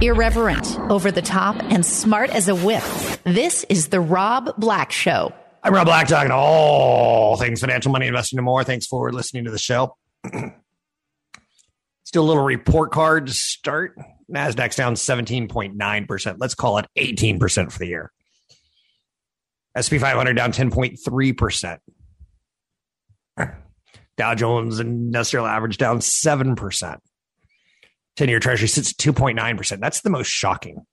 Irreverent, over the top, and smart as a whip. This is The Rob Black Show. I'm Rob Black, talking all things financial, money, investing, and more. Thanks for listening to the show. Let's a little report card to start. NASDAQ's down 17.9%. Let's call it 18% for the year. SP 500 down 10.3%. Dow Jones Industrial Average down 7%. 10 year treasury sits at 2.9%. That's the most shocking.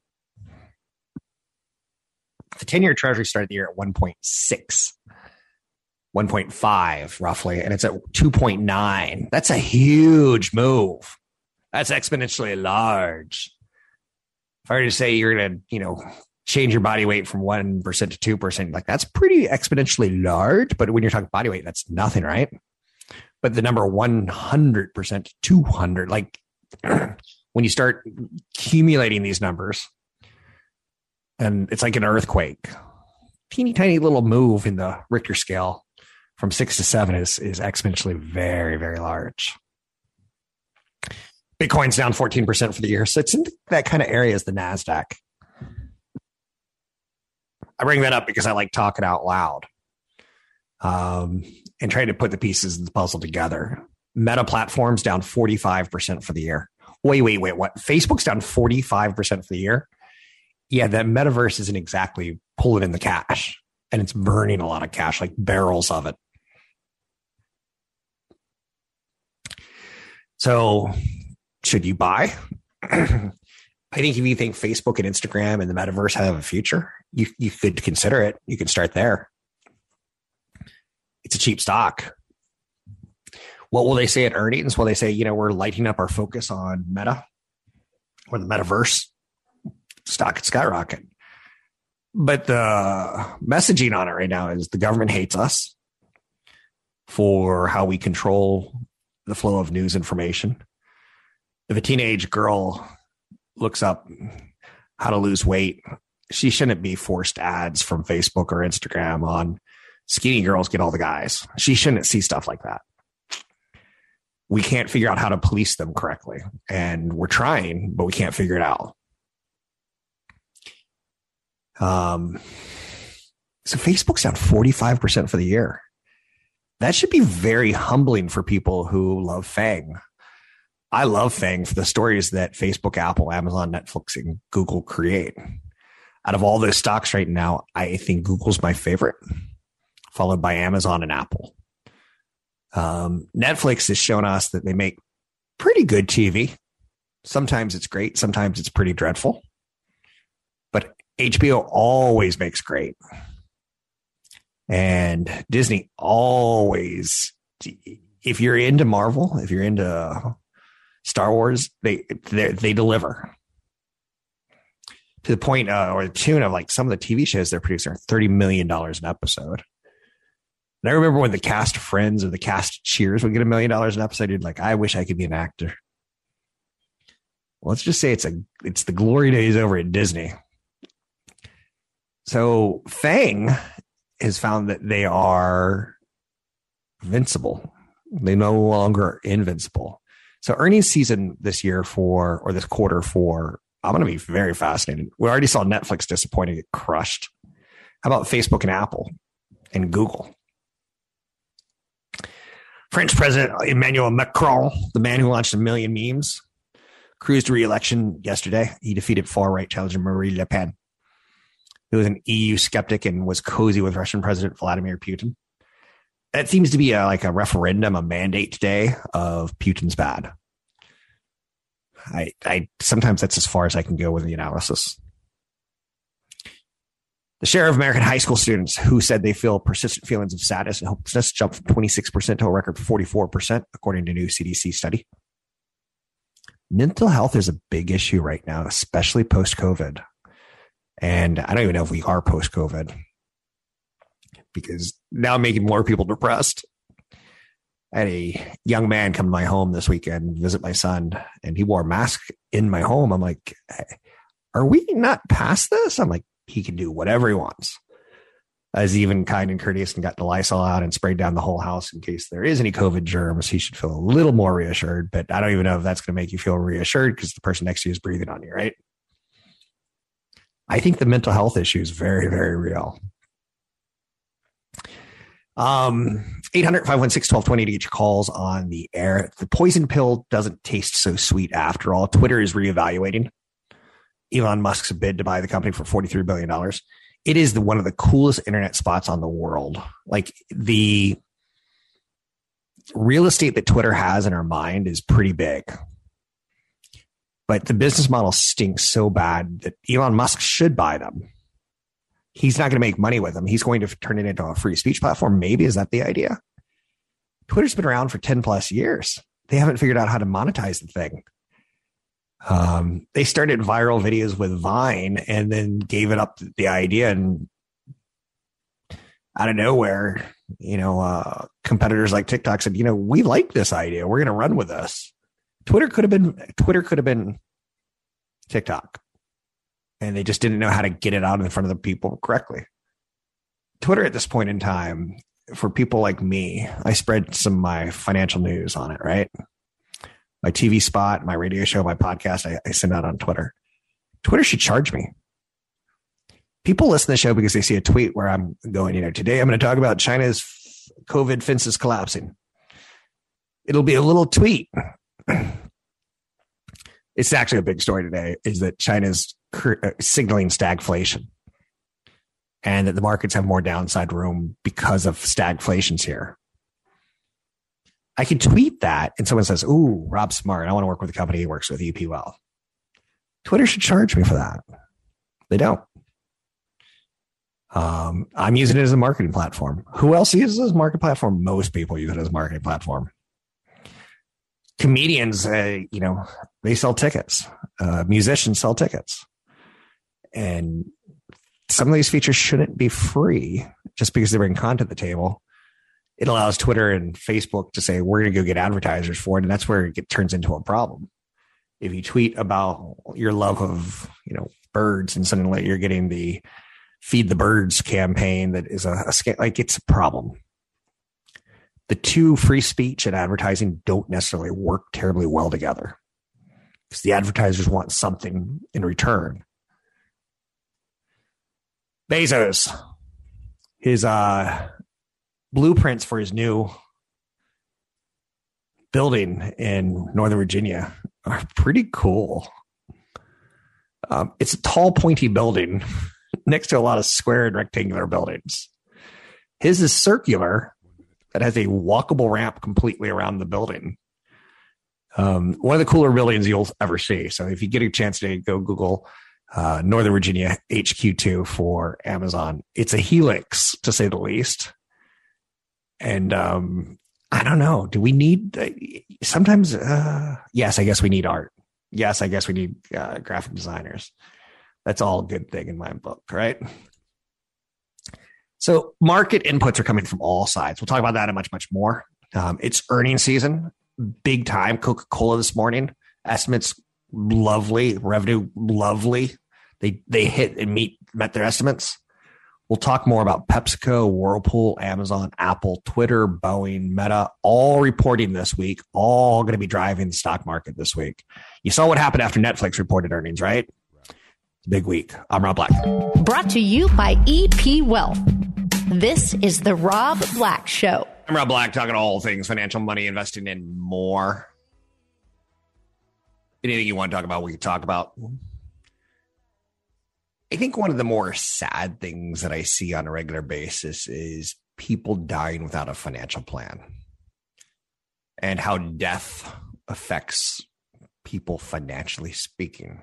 The 10 year treasury started the year at 1.6, 1.5 roughly, and it's at 2.9. That's a huge move. That's exponentially large. If I were to say you're going to, you know, change your body weight from 1% to 2%, like that's pretty exponentially large. But when you're talking body weight, that's nothing, right? But the number 100% to 200, like when you start accumulating these numbers, and it's like an earthquake, teeny tiny little move in the Richter scale from six to seven is is exponentially very very large. Bitcoin's down 14% for the year. So it's in that kind of area as the NASDAQ. I bring that up because I like talking out loud um, and trying to put the pieces of the puzzle together. Meta platforms down 45% for the year. Wait, wait, wait. What? Facebook's down 45% for the year. Yeah, that metaverse isn't exactly pulling in the cash and it's burning a lot of cash, like barrels of it. So, should you buy? I think if you think Facebook and Instagram and the metaverse have a future, you, you could consider it. You can start there. It's a cheap stock. What will they say at earnings? Will they say, you know, we're lighting up our focus on Meta or the metaverse? Stock could skyrocket. But the messaging on it right now is the government hates us for how we control the flow of news information. If a teenage girl looks up how to lose weight, she shouldn't be forced ads from Facebook or Instagram on skinny girls get all the guys. She shouldn't see stuff like that we can't figure out how to police them correctly. And we're trying, but we can't figure it out. Um, so Facebook's down 45% for the year. That should be very humbling for people who love FANG. I love FANG for the stories that Facebook, Apple, Amazon, Netflix, and Google create. Out of all those stocks right now, I think Google's my favorite, followed by Amazon and Apple. Um, Netflix has shown us that they make pretty good TV. Sometimes it's great, sometimes it's pretty dreadful. But HBO always makes great. And Disney always, if you're into Marvel, if you're into Star Wars, they they, they deliver to the point uh, or the tune of like some of the TV shows they're producing are thirty million dollars an episode. And I remember when the cast Friends or the cast Cheers would get a million dollars an episode. You'd like, I wish I could be an actor. Well, let's just say it's a it's the glory days over at Disney. So Fang has found that they are invincible. They no longer invincible. So earnings season this year for or this quarter for I'm going to be very fascinated. We already saw Netflix disappointing, get crushed. How about Facebook and Apple and Google? French President Emmanuel Macron, the man who launched a million memes, cruised to re-election yesterday. He defeated far-right challenger Marine Le Pen, who was an EU skeptic and was cozy with Russian President Vladimir Putin. That seems to be a, like a referendum, a mandate today of Putin's bad. I, I sometimes that's as far as I can go with the analysis. The share of American high school students who said they feel persistent feelings of sadness and hopelessness jumped from 26% to a record 44%, according to a new CDC study. mental health is a big issue right now, especially post COVID. And I don't even know if we are post COVID because now I'm making more people depressed. I had a young man come to my home this weekend, visit my son, and he wore a mask in my home. I'm like, are we not past this? I'm like, he can do whatever he wants. As even kind and courteous and got the Lysol out and sprayed down the whole house in case there is any COVID germs. He should feel a little more reassured, but I don't even know if that's going to make you feel reassured because the person next to you is breathing on you, right? I think the mental health issue is very, very real. Um, 800 516 1220 to get your calls on the air. The poison pill doesn't taste so sweet after all. Twitter is reevaluating Elon Musk's bid to buy the company for $43 billion. It is the, one of the coolest internet spots on the world. Like the real estate that Twitter has in our mind is pretty big. But the business model stinks so bad that Elon Musk should buy them he's not going to make money with them. He's going to turn it into a free speech platform. Maybe is that the idea? Twitter's been around for 10 plus years. They haven't figured out how to monetize the thing. Um, they started viral videos with Vine and then gave it up the idea and out of nowhere, you know, uh, competitors like TikTok said, you know, we like this idea. We're going to run with this. Twitter could have been, Twitter could have been TikTok and they just didn't know how to get it out in front of the people correctly. Twitter at this point in time, for people like me, I spread some of my financial news on it, right? My TV spot, my radio show, my podcast, I, I send out on Twitter. Twitter should charge me. People listen to the show because they see a tweet where I'm going, you know, today I'm going to talk about China's COVID fences collapsing. It'll be a little tweet. it's actually a big story today is that China's uh, signaling stagflation and that the markets have more downside room because of stagflations here. I can tweet that and someone says, Ooh, Rob Smart, I want to work with a company who works with EP Wealth. Twitter should charge me for that. They don't. Um, I'm using it as a marketing platform. Who else uses it as a market platform? Most people use it as a marketing platform. Comedians, uh, you know, they sell tickets. Uh, musicians sell tickets. And some of these features shouldn't be free just because they bring content to the table. It allows Twitter and Facebook to say, we're going to go get advertisers for it. And that's where it turns into a problem. If you tweet about your love of, you know, birds and suddenly you're getting the feed the birds campaign that is a, a like it's a problem. The two free speech and advertising don't necessarily work terribly well together because the advertisers want something in return. Bezos, his uh, blueprints for his new building in Northern Virginia are pretty cool. Um, it's a tall, pointy building next to a lot of square and rectangular buildings. His is circular, that has a walkable ramp completely around the building. Um, one of the cooler buildings you'll ever see. So if you get a chance to go Google uh, Northern Virginia HQ2 for Amazon. It's a helix to say the least. And um, I don't know. Do we need uh, sometimes? Uh, yes, I guess we need art. Yes, I guess we need uh, graphic designers. That's all a good thing in my book, right? So market inputs are coming from all sides. We'll talk about that and much, much more. Um, it's earnings season, big time. Coca Cola this morning estimates lovely revenue, lovely. They they hit and meet met their estimates. We'll talk more about PepsiCo, Whirlpool, Amazon, Apple, Twitter, Boeing, Meta, all reporting this week, all going to be driving the stock market this week. You saw what happened after Netflix reported earnings, right? Big week. I'm Rob Black. Brought to you by EP Wealth. This is the Rob Black Show. I'm Rob Black, talking all things financial, money, investing, and more. Anything you want to talk about, we can talk about. I think one of the more sad things that I see on a regular basis is people dying without a financial plan and how death affects people financially speaking.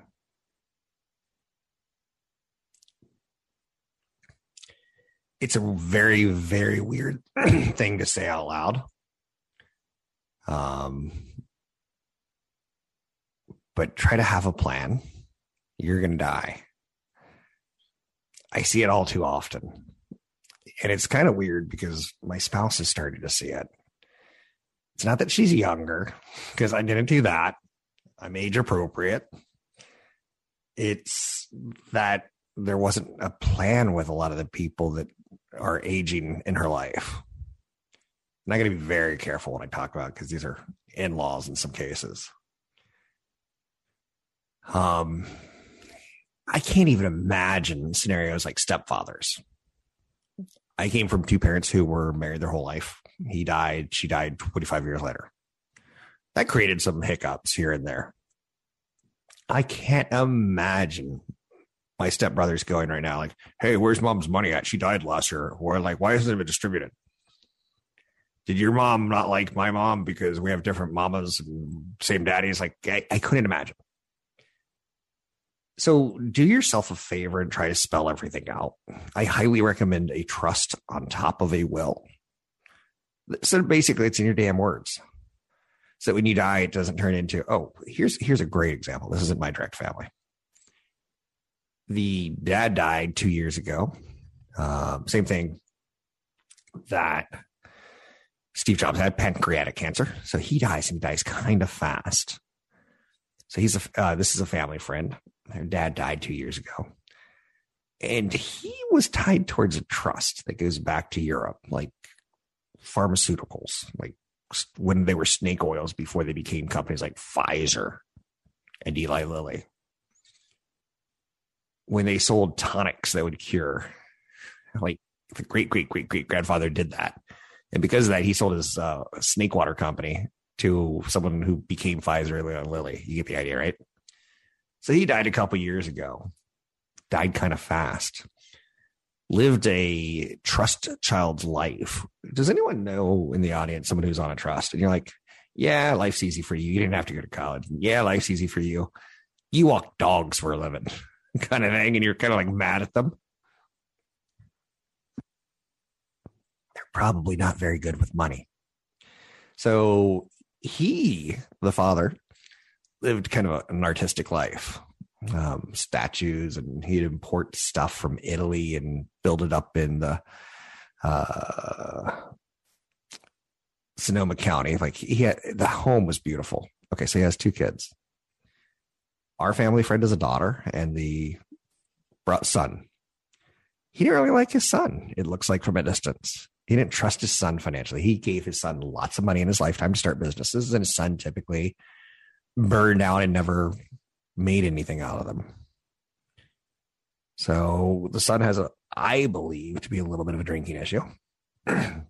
It's a very, very weird thing to say out loud. Um, but try to have a plan. You're going to die. I see it all too often. And it's kind of weird because my spouse has started to see it. It's not that she's younger, because I didn't do that. I'm age appropriate. It's that there wasn't a plan with a lot of the people that are aging in her life. And I got to be very careful when I talk about because these are in laws in some cases. Um, I can't even imagine scenarios like stepfathers. I came from two parents who were married their whole life. He died, she died 25 years later. That created some hiccups here and there. I can't imagine my stepbrother's going right now, like, hey, where's mom's money at? She died last year. Or like, why isn't it been distributed? Did your mom not like my mom because we have different mamas and same daddies? Like, I, I couldn't imagine. So do yourself a favor and try to spell everything out. I highly recommend a trust on top of a will. So basically it's in your damn words. So when you die, it doesn't turn into, oh, here's here's a great example. This isn't my direct family. The dad died two years ago. Um, same thing that Steve Jobs had pancreatic cancer. So he dies and he dies kind of fast. So he's a, uh, this is a family friend. Their dad died two years ago. And he was tied towards a trust that goes back to Europe, like pharmaceuticals, like when they were snake oils before they became companies like Pfizer and Eli Lilly. When they sold tonics that would cure, like the great great great great grandfather did that. And because of that, he sold his uh, snake water company to someone who became Pfizer and Lilly. You get the idea, right? So he died a couple years ago, died kind of fast, lived a trust child's life. Does anyone know in the audience someone who's on a trust? And you're like, yeah, life's easy for you. You didn't have to go to college. Yeah, life's easy for you. You walk dogs for a living, kind of thing. And you're kind of like mad at them. They're probably not very good with money. So he, the father, lived kind of an artistic life. Um, statues and he'd import stuff from Italy and build it up in the uh, Sonoma County. Like he had the home was beautiful. Okay, so he has two kids. Our family friend is a daughter, and the son. He didn't really like his son. It looks like from a distance. He didn't trust his son financially. He gave his son lots of money in his lifetime to start businesses, and his son typically burned out and never made anything out of them. So the son has a, I believe, to be a little bit of a drinking issue. so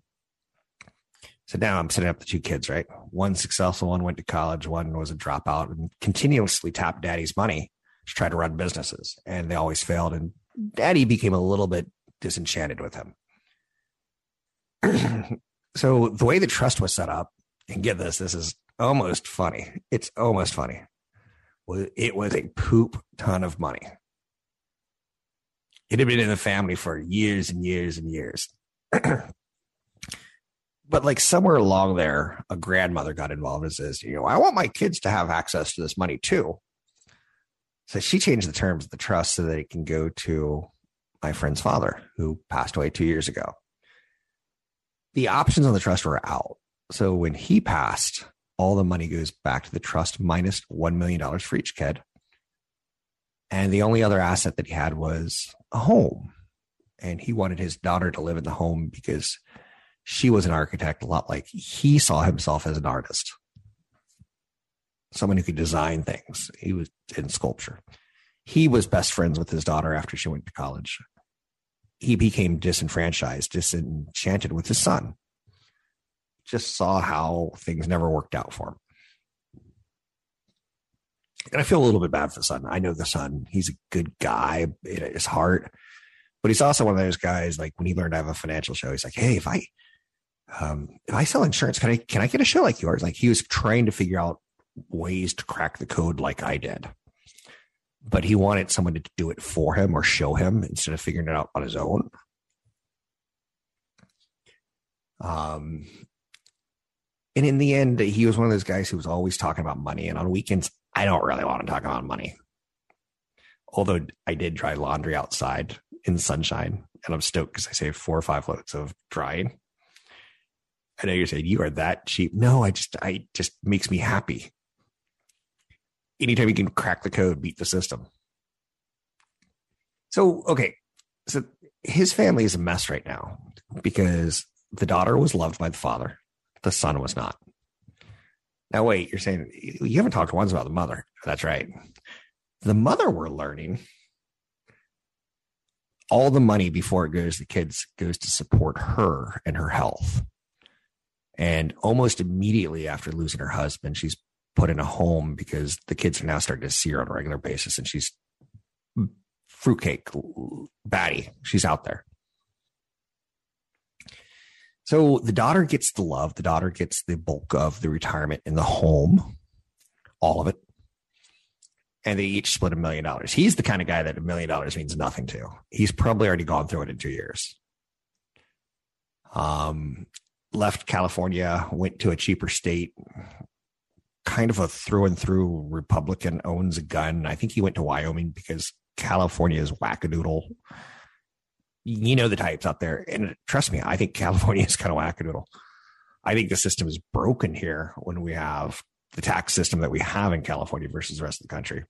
now I'm setting up the two kids, right? One successful, one went to college, one was a dropout and continuously tapped daddy's money to try to run businesses. And they always failed. And daddy became a little bit disenchanted with him. so the way the trust was set up, and get this, this is almost funny. It's almost funny. It was a poop ton of money. It had been in the family for years and years and years. but like somewhere along there, a grandmother got involved and says, you know, I want my kids to have access to this money too. So she changed the terms of the trust so that it can go to my friend's father who passed away two years ago. The options on the trust were out. So when he passed, all the money goes back to the trust minus $1 million for each kid. And the only other asset that he had was a home. And he wanted his daughter to live in the home because she was an architect, a lot like he saw himself as an artist, someone who could design things. He was in sculpture. He was best friends with his daughter after she went to college. He became disenfranchised, disenchanted with his son just saw how things never worked out for him. And I feel a little bit bad for the son. I know the son, he's a good guy in his heart, but he's also one of those guys, like when he learned to have a financial show, he's like, Hey, if I, um, if I sell insurance, can I, can I get a show like yours? Like he was trying to figure out ways to crack the code like I did, but he wanted someone to do it for him or show him instead of figuring it out on his own. Um, and in the end, he was one of those guys who was always talking about money. And on weekends, I don't really want to talk about money. Although I did dry laundry outside in sunshine, and I'm stoked because I saved four or five loads of drying. I know you're saying you are that cheap. No, I just, I just makes me happy. Anytime you can crack the code, beat the system. So, okay. So his family is a mess right now because the daughter was loved by the father, the son was not. Now, wait, you're saying you haven't talked once about the mother. That's right. The mother, we're learning all the money before it goes to the kids goes to support her and her health. And almost immediately after losing her husband, she's put in a home because the kids are now starting to see her on a regular basis and she's fruitcake batty. She's out there. So the daughter gets the love. The daughter gets the bulk of the retirement in the home, all of it. And they each split a million dollars. He's the kind of guy that a million dollars means nothing to. He's probably already gone through it in two years. Um, left California, went to a cheaper state, kind of a through and through Republican, owns a gun. I think he went to Wyoming because California is wackadoodle. You know the types out there. And trust me, I think California is kind of wackadoodle. I think the system is broken here when we have the tax system that we have in California versus the rest of the country.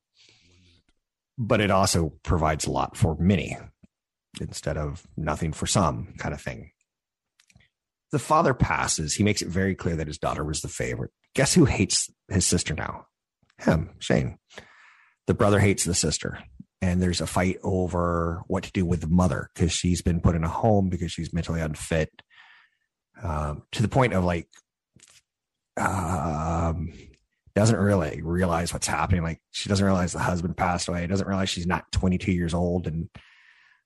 But it also provides a lot for many instead of nothing for some kind of thing. The father passes. He makes it very clear that his daughter was the favorite. Guess who hates his sister now? Him, Shane. The brother hates the sister and there's a fight over what to do with the mother because she's been put in a home because she's mentally unfit um, to the point of like um, doesn't really realize what's happening. Like she doesn't realize the husband passed away. Doesn't realize she's not 22 years old and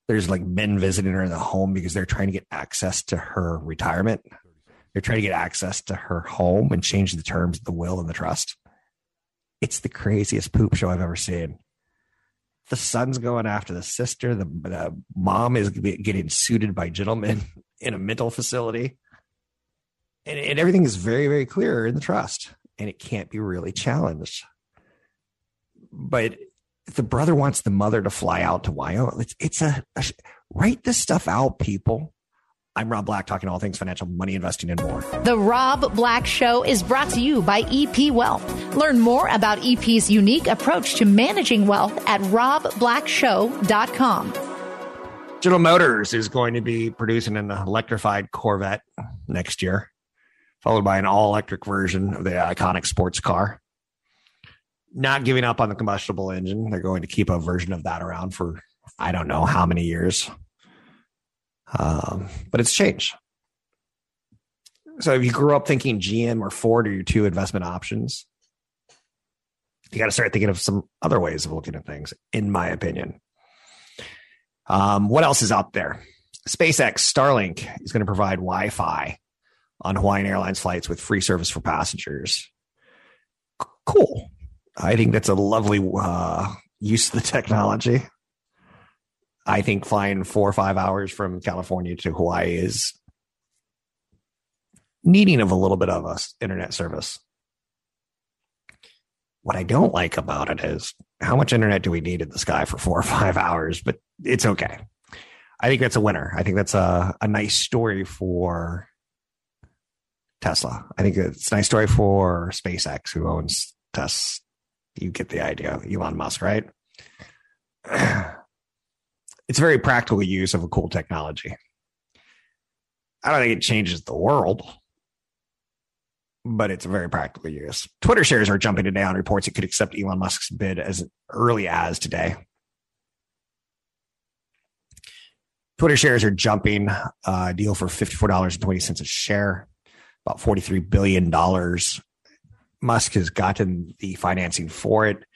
there's like men visiting her in the home because they're trying to get access to her retirement. They're trying to get access to her home and change the terms of the will and the trust. It's the craziest poop show i've ever seen the son's going after the sister. The, the mom is getting suited by gentlemen in a mental facility. And, and everything is very, very clear in the trust and it can't be really challenged. But the brother wants the mother to fly out to Wyoming. It's, it's a, a write this stuff out, people. I'm Rob Black, talking all things financial, money, investing, and more. The Rob Black Show is brought to you by EP Wealth. Learn more about EP's unique approach to managing wealth at robblackshow.com. General Motors is going to be producing an electrified Corvette next year, followed by an all electric version of the iconic sports car. Not giving up on the combustible engine. They're going to keep a version of that around for I don't know how many years. Um, but it's changed. So if you grew up thinking GM or Ford are your two investment options, you got to start thinking of some other ways of looking at things, in my opinion. Um, what else is out there? SpaceX Starlink is going to provide Wi Fi on Hawaiian Airlines flights with free service for passengers. C- cool. I think that's a lovely uh, use of the technology. I think flying four or five hours from California to Hawaii is needing of a little bit of us internet service. What I don't like about it is how much internet do we need in the sky for four or five hours? But it's okay. I think that's a winner. I think that's a, a nice story for Tesla. I think it's a nice story for SpaceX, who owns Tesla. You get the idea, Elon Musk, right? it's very practical use of a cool technology. I don't think it changes the world, but it's a very practical use. Twitter shares are jumping today on reports it could accept Elon Musk's bid as early as today. Twitter shares are jumping. Uh, deal for $54.20 a share, about $43 billion. Musk has gotten the financing for it.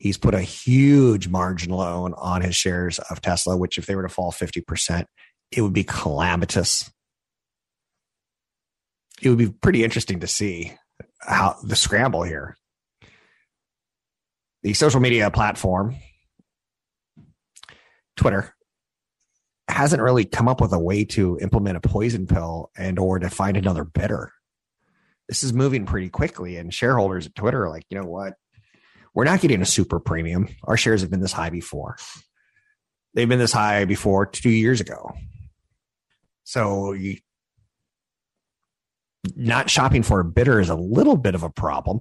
He's put a huge margin loan on his shares of Tesla, which if they were to fall 50%, it would be calamitous. It would be pretty interesting to see how the scramble here. The social media platform, Twitter, hasn't really come up with a way to implement a poison pill and or to find another bidder. This is moving pretty quickly, and shareholders at Twitter are like, you know what? We're not getting a super premium. Our shares have been this high before. They've been this high before two years ago. So you, not shopping for a bidder is a little bit of a problem,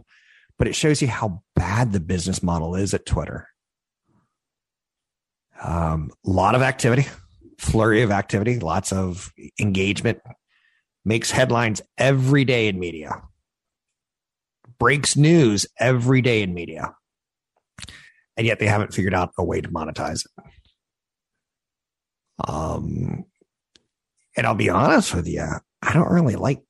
but it shows you how bad the business model is at Twitter. A um, lot of activity, flurry of activity, lots of engagement, makes headlines every day in media, breaks news every day in media. And yet they haven't figured out a way to monetize it. Um, and I'll be honest with you, I don't really like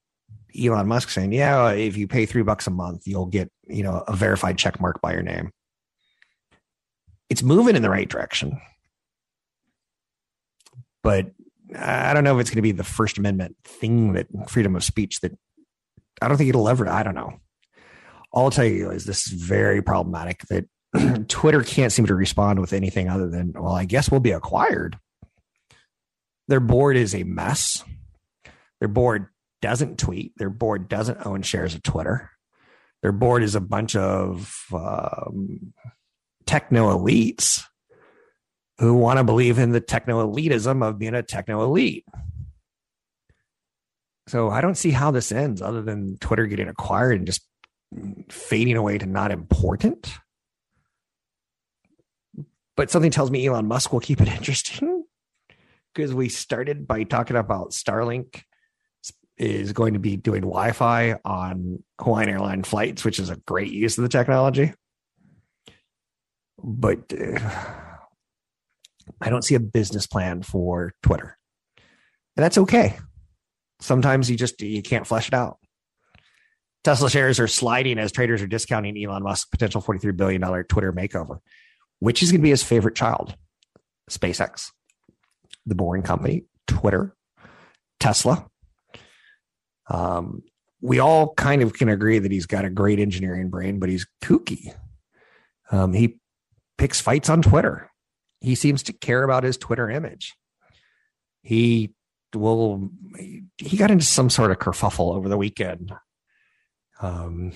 Elon Musk saying, "Yeah, if you pay three bucks a month, you'll get you know a verified check mark by your name." It's moving in the right direction, but I don't know if it's going to be the First Amendment thing that freedom of speech that I don't think it'll ever. I don't know. All I'll tell you is this is very problematic that Twitter can't seem to respond with anything other than, well, I guess we'll be acquired. Their board is a mess. Their board doesn't tweet. Their board doesn't own shares of Twitter. Their board is a bunch of um, techno elites who want to believe in the techno elitism of being a techno elite. So I don't see how this ends other than Twitter getting acquired and just fading away to not important. But something tells me Elon Musk will keep it interesting because we started by talking about Starlink is going to be doing Wi-Fi on Hawaiian airline flights, which is a great use of the technology. But uh, I don't see a business plan for Twitter. And that's okay. Sometimes you just you can't flesh it out. Tesla shares are sliding as traders are discounting Elon Musk's potential $43 billion Twitter makeover. Which is going to be his favorite child? SpaceX, the Boring Company, Twitter, Tesla. Um, we all kind of can agree that he's got a great engineering brain, but he's kooky. Um, he picks fights on Twitter. He seems to care about his Twitter image. He will. He got into some sort of kerfuffle over the weekend, um,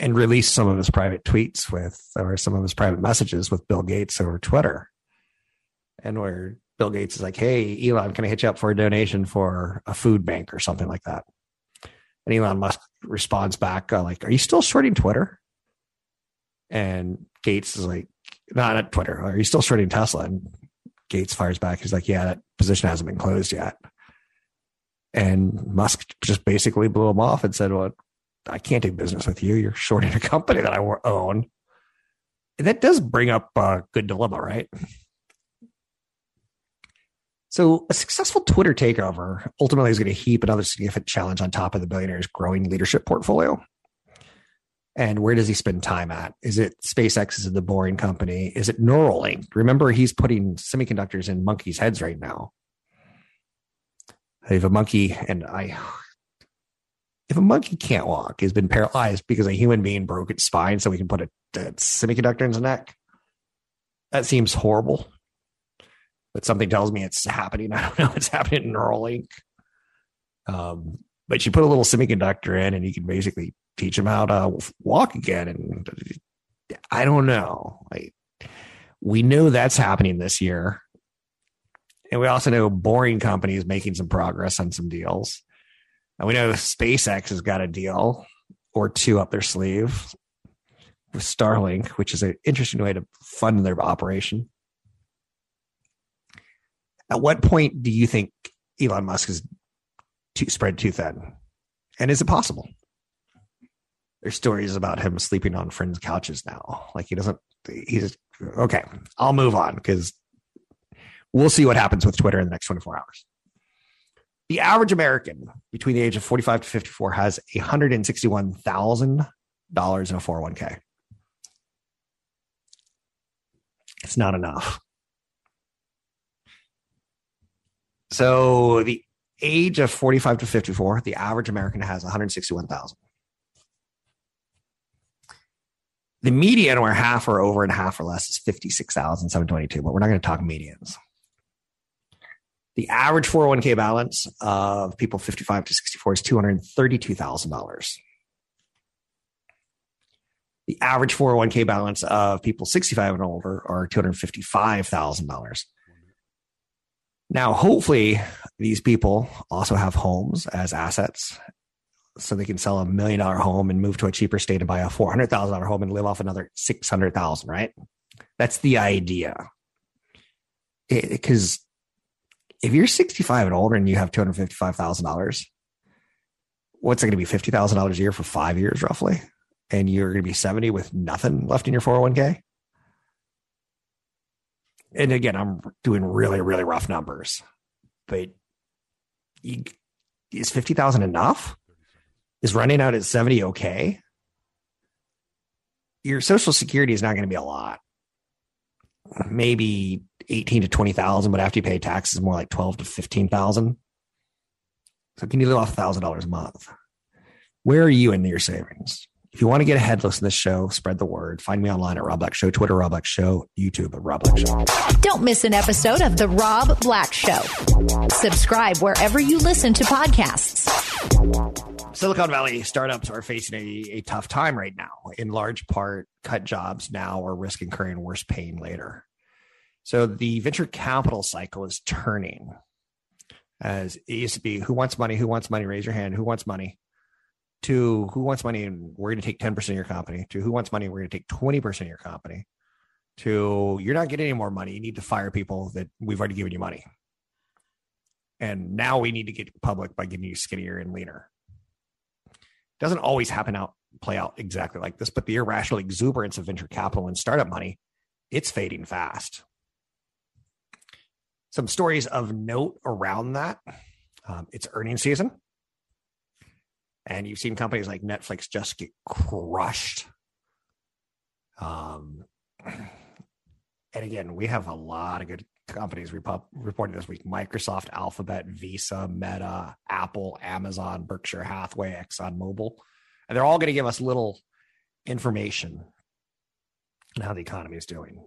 and released some of his private tweets with, or some of his private messages with Bill Gates over Twitter, and where Bill Gates is like, "Hey, Elon, can I hit you up for a donation for a food bank or something like that?" And Elon Musk responds back, uh, like, Are you still shorting Twitter? And Gates is like, Not at Twitter. Are you still shorting Tesla? And Gates fires back. He's like, Yeah, that position hasn't been closed yet. And Musk just basically blew him off and said, Well, I can't do business with you. You're shorting a company that I own. And that does bring up a good dilemma, right? So, a successful Twitter takeover ultimately is going to heap another significant challenge on top of the billionaire's growing leadership portfolio. And where does he spend time at? Is it SpaceX? Is it the Boring Company? Is it Neuralink? Remember, he's putting semiconductors in monkeys' heads right now. I have a monkey and I, if a monkey can't walk, has been paralyzed because a human being broke its spine, so we can put a, a semiconductor in his neck. That seems horrible but something tells me it's happening. I don't know. It's happening in Neuralink. Um, but you put a little semiconductor in and you can basically teach them how to walk again. And I don't know. We know that's happening this year. And we also know Boring Company is making some progress on some deals. And we know SpaceX has got a deal or two up their sleeve with Starlink, which is an interesting way to fund their operation. At what point do you think Elon Musk is too, spread too thin? And is it possible? There's stories about him sleeping on friends' couches now. Like he doesn't, he's okay. I'll move on because we'll see what happens with Twitter in the next 24 hours. The average American between the age of 45 to 54 has $161,000 in a 401k. It's not enough. So the age of 45 to 54, the average American has 161,000. The median, where half or over and half or less, is 56,722, but we're not going to talk medians. The average 401k balance of people 55 to 64 is $232,000. The average 401k balance of people 65 and older are $255,000. Now, hopefully, these people also have homes as assets so they can sell a million dollar home and move to a cheaper state and buy a $400,000 home and live off another 600,000, right? That's the idea. Because if you're 65 and older and you have $255,000, what's it going to be? $50,000 a year for five years, roughly? And you're going to be 70 with nothing left in your 401k? And again, I'm doing really, really rough numbers, but you, is 50,000 enough? Is running out at 70 okay? Your social security is not going to be a lot. Maybe 18 to 20,000, but after you pay taxes, more like 12 to 15,000. So can you live off $1,000 a month? Where are you in your savings? If you want to get ahead, listen to this show, spread the word. Find me online at Rob Black Show, Twitter, Rob Black Show, YouTube at Rob Black Show. Don't miss an episode of The Rob Black Show. Subscribe wherever you listen to podcasts. Silicon Valley startups are facing a, a tough time right now. In large part, cut jobs now or risk incurring worse pain later. So the venture capital cycle is turning. As it used to be, who wants money? Who wants money? Raise your hand. Who wants money? To who wants money? And we're going to take 10% of your company. To who wants money? We're going to take 20% of your company. To you're not getting any more money. You need to fire people that we've already given you money. And now we need to get public by getting you skinnier and leaner. Doesn't always happen out, play out exactly like this, but the irrational exuberance of venture capital and startup money, it's fading fast some stories of note around that. Um, it's earnings season. And you've seen companies like Netflix just get crushed. Um, and again, we have a lot of good companies rep- reporting this week Microsoft, Alphabet, Visa, Meta, Apple, Amazon, Berkshire Hathaway, ExxonMobil. And they're all going to give us little information on how the economy is doing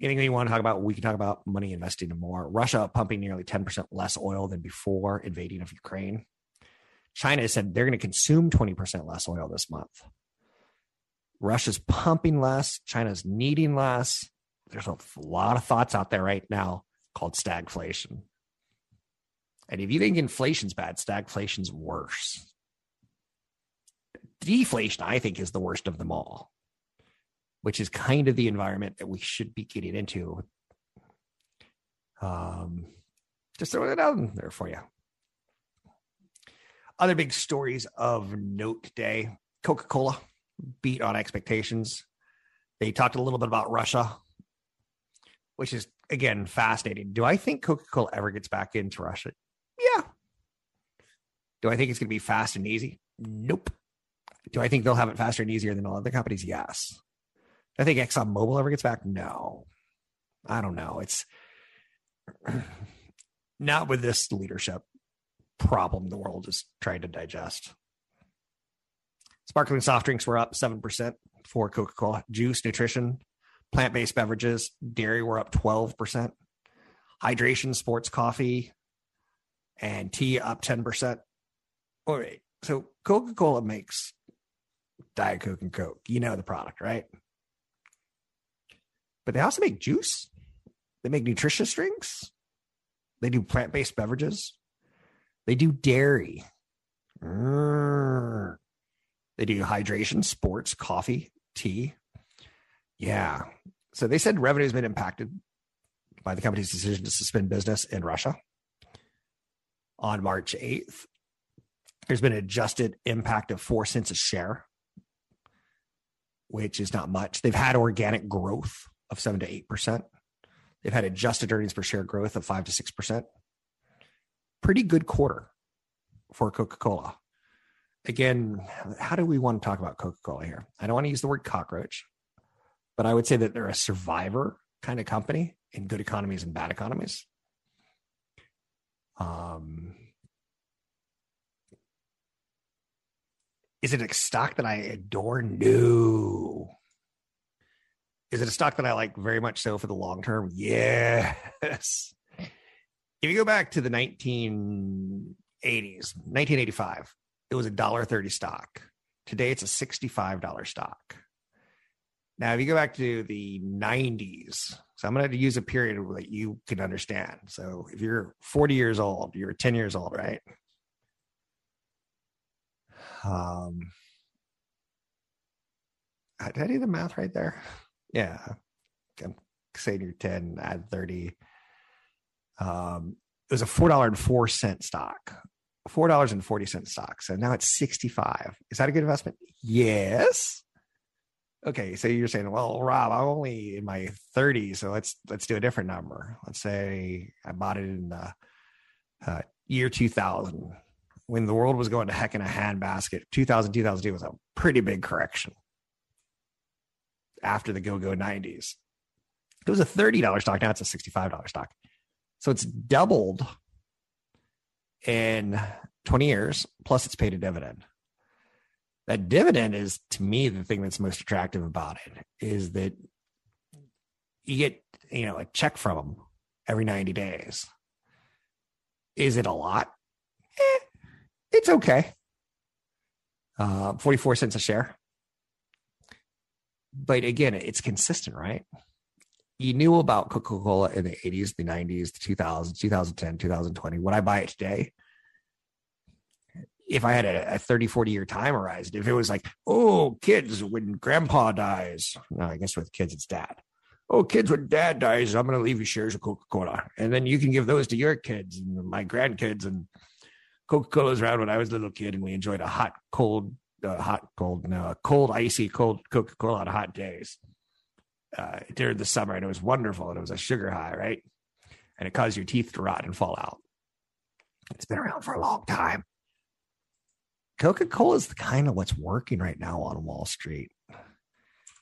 anything you want to talk about, we can talk about money investing in more. Russia pumping nearly 10% less oil than before invading of Ukraine. China said they're going to consume 20% less oil this month. Russia's pumping less, China's needing less. There's a lot of thoughts out there right now called stagflation. And if you think inflation's bad, stagflation's worse. Deflation, I think, is the worst of them all which is kind of the environment that we should be getting into. Um, just throwing it out there for you. Other big stories of note today Coca Cola beat on expectations. They talked a little bit about Russia, which is, again, fascinating. Do I think Coca Cola ever gets back into Russia? Yeah. Do I think it's going to be fast and easy? Nope. Do I think they'll have it faster and easier than all other companies? Yes. I think Exxon Mobil ever gets back. No, I don't know. It's not with this leadership problem the world is trying to digest. Sparkling soft drinks were up 7% for Coca Cola. Juice, nutrition, plant based beverages, dairy were up 12%. Hydration, sports coffee, and tea up 10%. All right. So Coca Cola makes Diet Coke and Coke. You know the product, right? But they also make juice. They make nutritious drinks. They do plant based beverages. They do dairy. They do hydration, sports, coffee, tea. Yeah. So they said revenue has been impacted by the company's decision to suspend business in Russia on March 8th. There's been an adjusted impact of four cents a share, which is not much. They've had organic growth of seven to eight percent. They've had adjusted earnings per share growth of five to six percent. Pretty good quarter for Coca Cola. Again, how do we want to talk about Coca Cola here? I don't want to use the word cockroach, but I would say that they're a survivor kind of company in good economies and bad economies. Um, is it a stock that I adore? No. Is it a stock that I like very much so for the long term? Yes. If you go back to the 1980s, 1985, it was a dollar thirty stock. Today it's a $65 stock. Now, if you go back to the 90s, so I'm going to use a period that you can understand. So if you're 40 years old, you're 10 years old, right? Um, did I do the math right there? Yeah. I'm saying you're 10, add 30. Um, it was a $4.04 stock. $4.40 stock. So now it's 65. Is that a good investment? Yes. Okay, so you're saying, well, Rob, I'm only in my 30s, so let's let's do a different number. Let's say I bought it in the uh, year 2000 when the world was going to heck in a handbasket. 2000 2002 was a pretty big correction after the go go 90s. It was a $30 stock. Now it's a $65 stock. So it's doubled in 20 years, plus it's paid a dividend. That dividend is to me the thing that's most attractive about it is that you get, you know, a check from them every 90 days. Is it a lot? Eh, it's okay. Uh, 44 cents a share. But again, it's consistent, right? You knew about Coca Cola in the 80s, the 90s, the 2000s, 2010, 2020. When I buy it today, if I had a, a 30, 40 year time horizon, if it was like, oh, kids, when grandpa dies, I guess with kids, it's dad. Oh, kids, when dad dies, I'm going to leave you shares of Coca Cola. And then you can give those to your kids and my grandkids. And Coca Cola was around when I was a little kid and we enjoyed a hot, cold, uh, hot, cold, no, cold, icy, cold Coca Cola on hot days uh, during the summer. And it was wonderful. And it was a sugar high, right? And it caused your teeth to rot and fall out. It's been around for a long time. Coca Cola is the kind of what's working right now on Wall Street.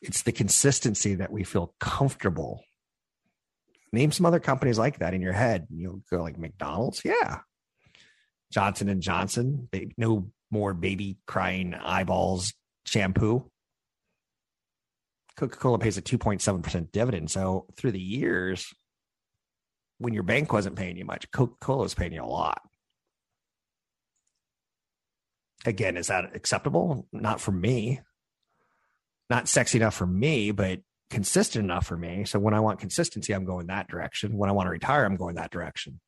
It's the consistency that we feel comfortable. Name some other companies like that in your head. You'll go like McDonald's, yeah. Johnson and Johnson, They no more baby crying eyeballs shampoo. Coca Cola pays a 2.7% dividend. So through the years, when your bank wasn't paying you much, Coca Cola was paying you a lot. Again, is that acceptable? Not for me. Not sexy enough for me, but consistent enough for me. So when I want consistency, I'm going that direction. When I want to retire, I'm going that direction.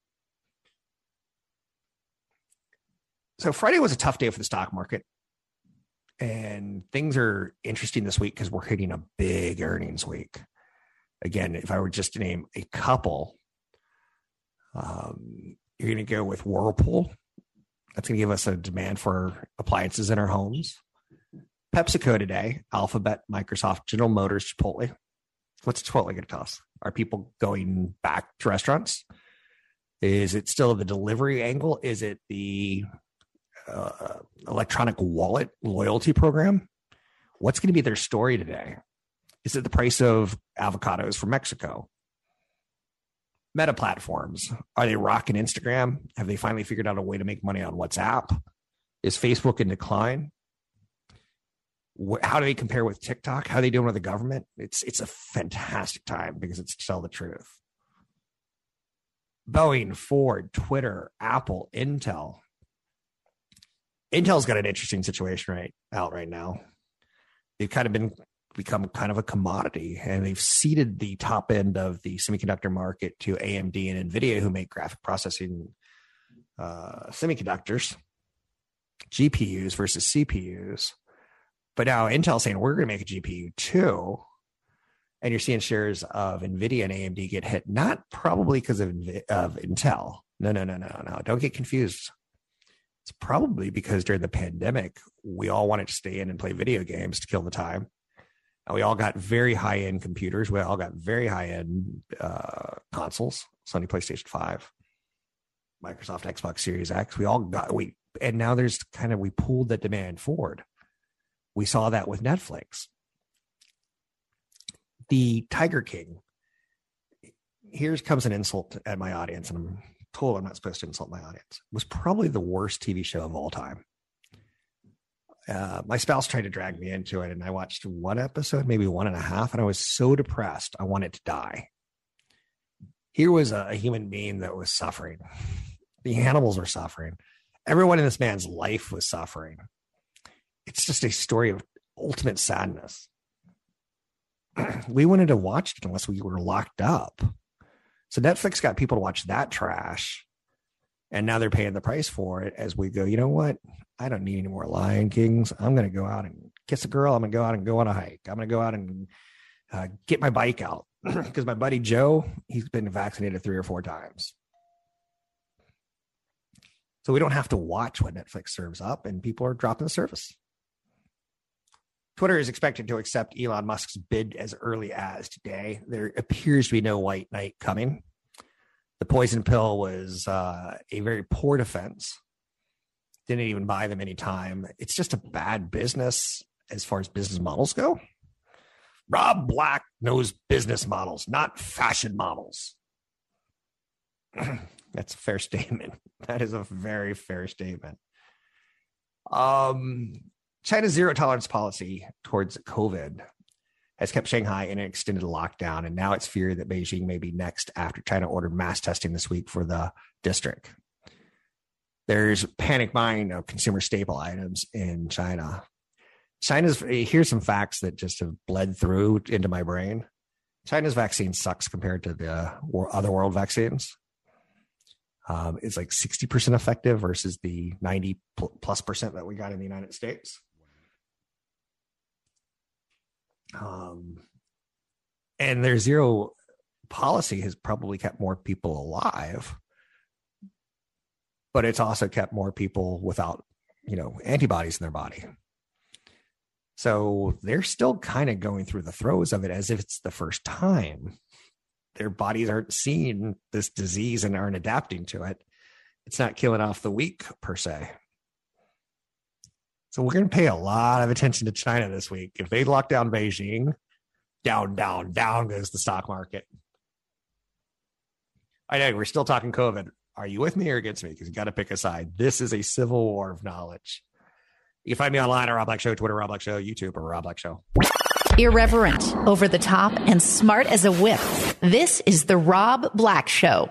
So Friday was a tough day for the stock market. And things are interesting this week because we're hitting a big earnings week. Again, if I were just to name a couple, um, you're going to go with Whirlpool, that's going to give us a demand for appliances in our homes. PepsiCo today, Alphabet, Microsoft, General Motors, Chipotle. What's Chipotle going to tell us? Are people going back to restaurants? Is it still the delivery angle? Is it the uh, electronic wallet loyalty program? What's going to be their story today? Is it the price of avocados from Mexico? meta platforms. Are they rocking Instagram? Have they finally figured out a way to make money on WhatsApp? Is Facebook in decline? How do they compare with TikTok? How are they doing with the government? It's it's a fantastic time because it's to tell the truth. Boeing, Ford, Twitter, Apple, Intel. Intel's got an interesting situation right out right now. They've kind of been become kind of a commodity and they've ceded the top end of the semiconductor market to AMD and Nvidia, who make graphic processing uh, semiconductors, GPUs versus CPUs. But now Intel saying we're going to make a GPU too. And you're seeing shares of Nvidia and AMD get hit, not probably because of, of Intel. No, no, no, no, no. Don't get confused. It's probably because during the pandemic, we all wanted to stay in and play video games to kill the time And we all got very high end computers. We all got very high end uh, consoles, Sony PlayStation 5, Microsoft Xbox Series X. We all got, we, and now there's kind of, we pulled the demand forward. We saw that with Netflix. The Tiger King. Here comes an insult at my audience, and I'm I'm not supposed to insult my audience. Was probably the worst TV show of all time uh, my spouse tried to drag me into it, and I watched one episode, maybe one and a half, and I was so depressed. I wanted to die. Here was a, a human being that was suffering. The animals were suffering. Everyone in this man's life was suffering. it's just a story of ultimate sadness. we wanted to watch it unless we were locked up. So Netflix got people to watch that trash. And now they're paying the price for it as we go, you know what? I don't need any more Lion Kings. I'm going to go out and kiss a girl. I'm going to go out and go on a hike. I'm going to go out and uh, get my bike out because my buddy Joe, he's been vaccinated three or four times. So we don't have to watch what Netflix serves up, and people are dropping the service. Twitter is expected to accept Elon Musk's bid as early as today. There appears to be no white knight coming. The poison pill was uh, a very poor defense. Didn't even buy them any time. It's just a bad business as far as business models go. Rob Black knows business models, not fashion models. That's a fair statement. That is a very fair statement. Um, China's zero tolerance policy towards COVID has kept Shanghai in an extended lockdown, and now it's feared that Beijing may be next after China ordered mass testing this week for the district. There's panic buying of consumer staple items in China. China's here's some facts that just have bled through into my brain. China's vaccine sucks compared to the other world vaccines um, is like 60% effective versus the 90 plus percent that we got in the United States. Um, and their zero policy has probably kept more people alive, but it's also kept more people without, you know, antibodies in their body. So they're still kind of going through the throes of it as if it's the first time their bodies aren't seeing this disease and aren't adapting to it. It's not killing off the weak per se. So we're going to pay a lot of attention to China this week. If they lock down Beijing, down, down, down goes the stock market. I know we're still talking COVID. Are you with me or against me? Because you got to pick a side. This is a civil war of knowledge. You can find me online at Rob Black Show, Twitter, Rob Black Show, YouTube, or Rob Black Show. Irreverent, over the top, and smart as a whip. This is The Rob Black Show.